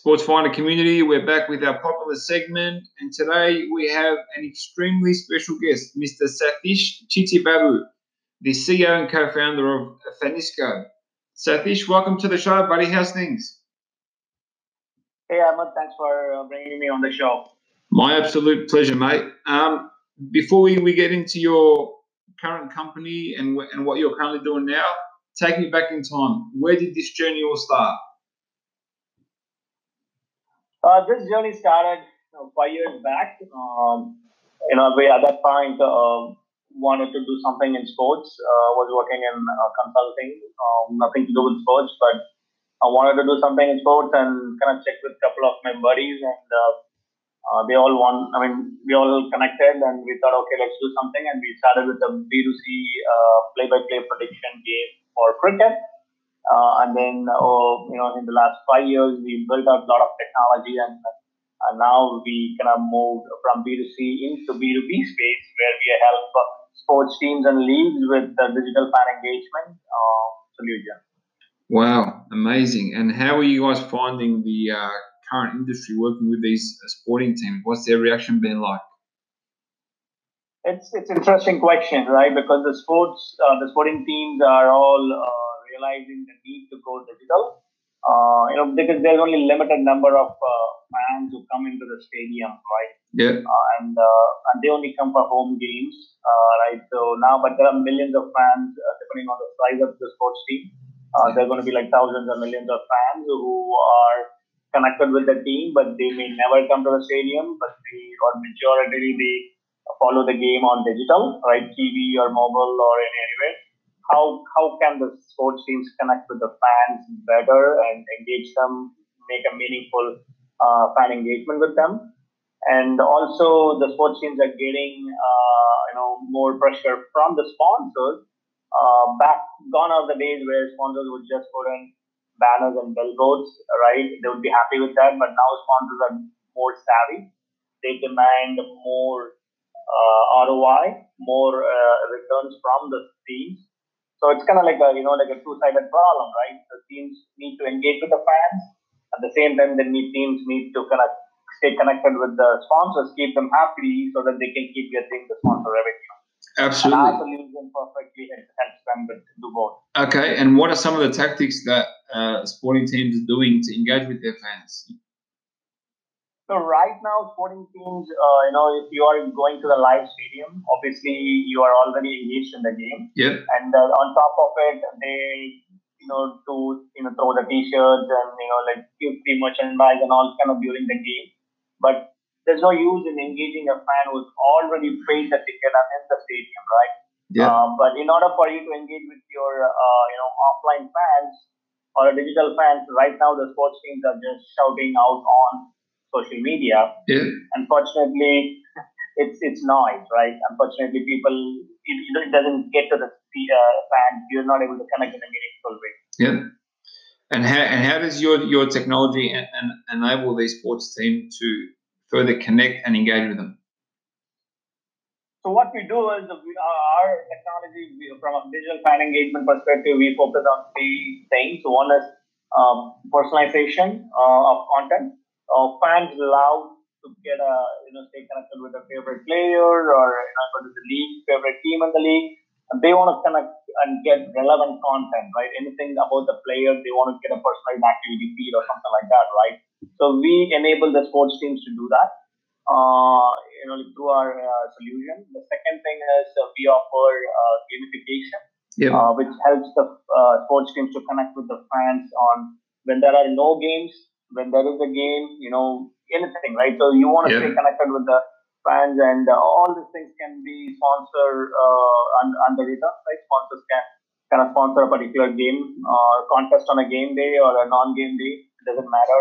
Sports Finder community, we're back with our popular segment, and today we have an extremely special guest, Mr. Sathish Chitibabu, the CEO and co-founder of Fanisko. Sathish, welcome to the show, buddy. How's things? Hey Ahmed, thanks for uh, bringing me on the show. My absolute pleasure, mate. Um, before we, we get into your current company and, and what you're currently doing now, take me back in time. Where did this journey all start? Uh, this journey started you know, five years back. Um, you know, we at that point uh, wanted to do something in sports. Uh, was working in uh, consulting, um, nothing to do with sports, but I wanted to do something in sports and kind of checked with a couple of my buddies, and uh, uh, they all want. I mean, we all connected, and we thought, okay, let's do something, and we started with a B2C uh, play-by-play prediction game for cricket. Uh, and then, oh, you know, in the last five years, we built out a lot of technology, and, and now we kind of moved from B2C into B2B space, where we help sports teams and leagues with the digital fan engagement uh, solution. Wow, amazing. And how are you guys finding the uh, current industry working with these uh, sporting teams? What's their reaction been like? It's it's interesting question, right? Because the sports, uh, the sporting teams are all uh, realizing the need to go digital. Uh, you know, because there's only limited number of uh, fans who come into the stadium, right? Yeah, uh, and uh, and they only come for home games, uh, right? So now, but there are millions of fans uh, depending on the size of the sports team. Uh, there are going to be like thousands or millions of fans who are connected with the team, but they may never come to the stadium. But they, or majority, they follow the game on digital, right? TV or mobile or in any way. How how can the sports teams connect with the fans better and engage them, make a meaningful uh, fan engagement with them? and also the sports teams are getting uh, you know more pressure from the sponsors. Uh, back gone are the days where sponsors would just put in banners and billboards, right? They would be happy with that, but now sponsors are more savvy. They demand more uh, ROI, more uh, returns from the teams. So it's kind of like a you know like a two-sided problem, right? The teams need to engage with the fans. At the same time, the need teams need to kind of stay connected with the sponsors, keep them happy so that they can keep getting the sponsor revenue. And our absolutely. solution perfectly helps helps them with do both. Okay, and what are some of the tactics that uh, sporting teams are doing to engage with their fans? So right now, sporting teams, uh, you know, if you are going to the live stadium, obviously you are already engaged in the game, Yep, and uh, on top of it, they, you know, to you know throw the t-shirts and you know like give free merchandise and all kind of during the game. But there's no use in engaging a fan who's already paid the ticket and in the stadium, right? Yeah. Uh, but in order for you to engage with your, uh, you know, offline fans or digital fans, right now the sports teams are just shouting out on social media. yep. Unfortunately, it's it's noise, right? Unfortunately, people it, it doesn't get to the uh, fans. You're not able to connect in a meaningful way. Yep. And how and how does your your technology en- en- enable the sports team to further connect and engage with them? So what we do is uh, our technology from a digital fan engagement perspective, we focus on three things. One is um, personalization uh, of content. Uh, fans love to get a you know stay connected with a favorite player or you know go to the league favorite team in the league. And they want to connect and get relevant content, right? Anything about the player, they want to get a personalized activity feed or something like that, right? So we enable the sports teams to do that uh, you know, through our uh, solution. The second thing is uh, we offer uh, gamification, Yep. uh, which helps the uh, sports teams to connect with the fans on when there are no games, when there is a game, you know, anything, right? So you want to Yeah. stay connected with the fans, and uh, all these things can be sponsored uh, un- under return, right? Sponsors can kind of sponsor a particular game or contest on a game day or a non-game day, it doesn't matter.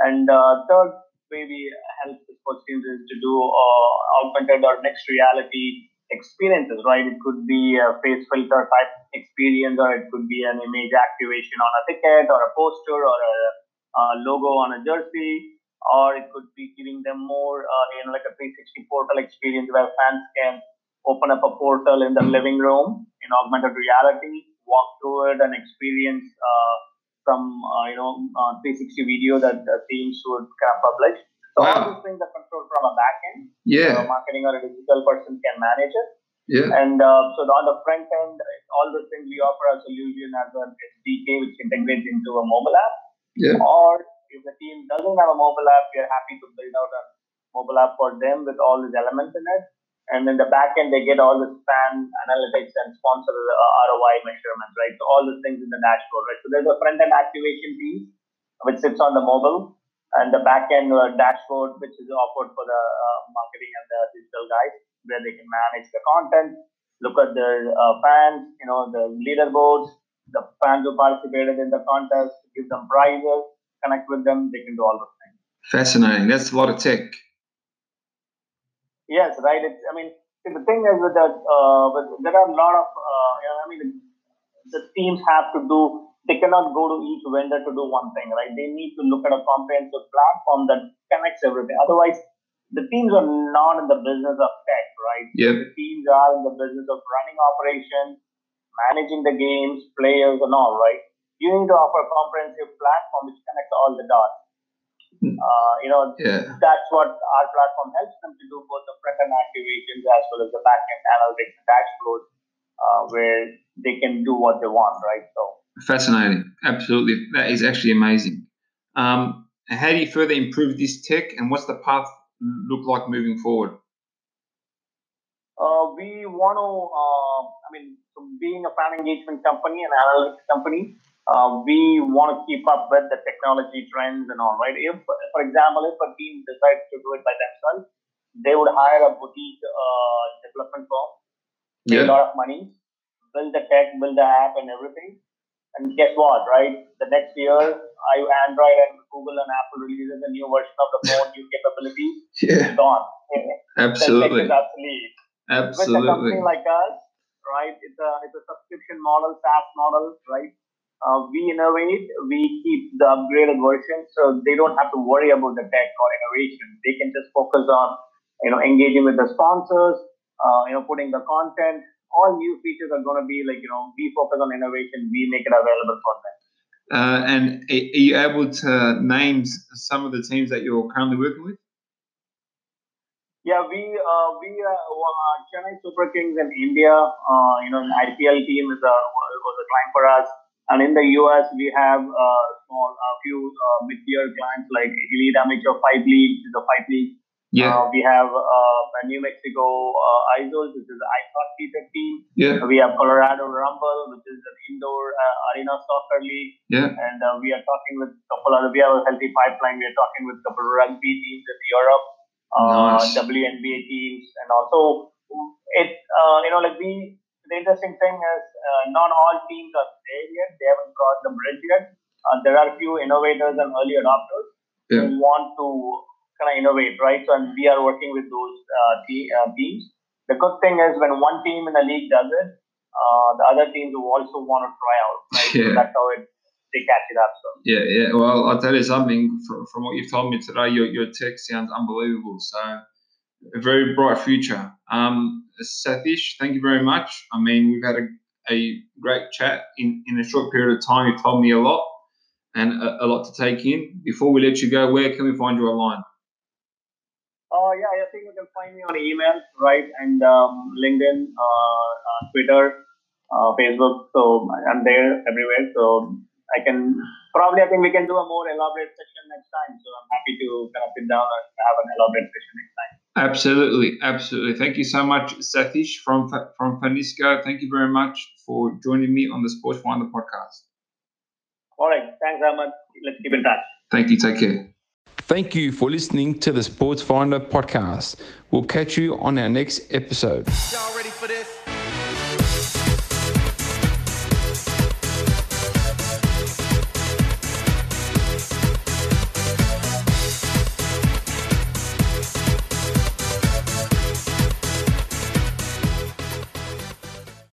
And uh, third way we help the sports teams is to do uh, augmented or mixed reality experiences, right? It could be a face filter type experience, or it could be an image activation on a ticket, or a poster, or a, a logo on a jersey, or it could be giving them more, uh, you know, like a 360 portal experience where fans can open up a portal in the living room in augmented reality, walk through it, and experience uh, some, uh, you know, uh, 360 video that the teams would kind of publish. So Wow. all these things are controlled from a back end. Yeah. A marketing or a digital person can manage it. Yeah. And uh, so on the front end, all the things we offer a solution as an SDK which integrates into a mobile app. Yeah. Or if the team doesn't have a mobile app, we are happy to build out a mobile app for them with all these elements in it. And in the back end, they get all the span analytics and sponsor uh, ROI measurements, right? So all these things in the dashboard, right? So there's a front end activation piece which sits on the mobile, and the back end uh, dashboard which is offered for the uh, marketing and the digital guys, where they can manage the content, look at their uh, fans, you know, the leaderboards, the fans who participated in the contest, give them prizes, connect with them, they can do all those things. Fascinating. That's a lot of tech. Yes, right. It's, I mean, see, the thing is with that, uh, with, there are a lot of, uh, you know, I mean, the teams have to do, they cannot go to each vendor to do one thing, right? They need to look at a comprehensive platform that connects everything. Otherwise, the teams are not in the business of tech, right? Yep. The teams are in the business of running operations, managing the games, players, and all, right? You need to offer a comprehensive platform which connects all the dots. Hmm. Uh, you know, Yeah. that's what our platform helps them to do, both the front end activations as well as the back end analytics and dashboards, uh, where they can do what they want, right? So, Fascinating. Absolutely. That is actually amazing. Um, how do you further improve this tech and what's the path look like moving forward? uh, we want to, uh, I mean, being a fan engagement company and analytics company, uh, we want to keep up with the technology trends and all, right? If, for example, if a team decides to do it by themselves, they would hire a boutique uh, development firm, pay a lot of money, build the tech, build the app, and everything. And guess what, right? The next year, I, Android and Google and Apple releases a new version of the phone, new capabilities, Yeah. gone. Absolutely. obsolete with a company like us, right? It's a it's a subscription model, SaaS model, right? Uh, we innovate, we keep the upgraded version, so they don't have to worry about the tech or innovation. They can just focus on you know engaging with the sponsors, uh, you know putting the content. All new features are going to be like you know we focus on innovation, we make it available for them. Uh, and are you able to name some of the teams that you're currently working with? Yeah, we uh, we uh, uh, Chennai Super Kings in India, uh, you know, an IPL team is a was a client for us, and in the US we have uh, small a few uh, mid-tier clients like Elite Amateur Five League, which is a five league. Yeah. Uh, we have uh, New Mexico uh, Idols, which is an icon seated team. Yeah. We have Colorado Rumble, which is an indoor uh, arena soccer league, Yeah. and uh, we are talking with a couple other. We have a healthy pipeline. We are talking with a couple of rugby teams in Europe, uh, Nice. WNBA teams, and also it. Uh, you know, like we. The interesting thing is, uh, not all teams are there yet. They haven't crossed the bridge yet. Uh, there are a few innovators and early adopters Yeah. who want to kind of innovate, right? So, and we are working with those uh, uh, teams. The good thing is when one team in the league does it, uh, the other teams will also want to try out, right? So Yeah. that's how it they catch it up. So. Yeah, yeah. Well, I'll tell you something from, from what you've told me today, your, your tech sounds unbelievable. So, a very bright future. Um, Satish, thank you very much. I mean, we've had a, a great chat in, in a short period of time. You've told me a lot and a, a lot to take in. Before we let you go, where can we find you online? Uh, yeah, I think you can find me on email, right, and um, LinkedIn, uh, uh, Twitter, uh, Facebook. So I'm there everywhere. So I can probably I think we can do a more elaborate session next time. So I'm happy to kind of sit down and have an elaborate session next. Absolutely, absolutely. Thank you so much, Satish from from Fanisko. Thank you very much for joining me on the Sports Finder podcast. All right, thanks, Ahmad. Let's keep in touch. Thank you. Take care. Thank you for listening to the Sports Finder podcast. We'll catch you on our next episode. Y'all ready for this?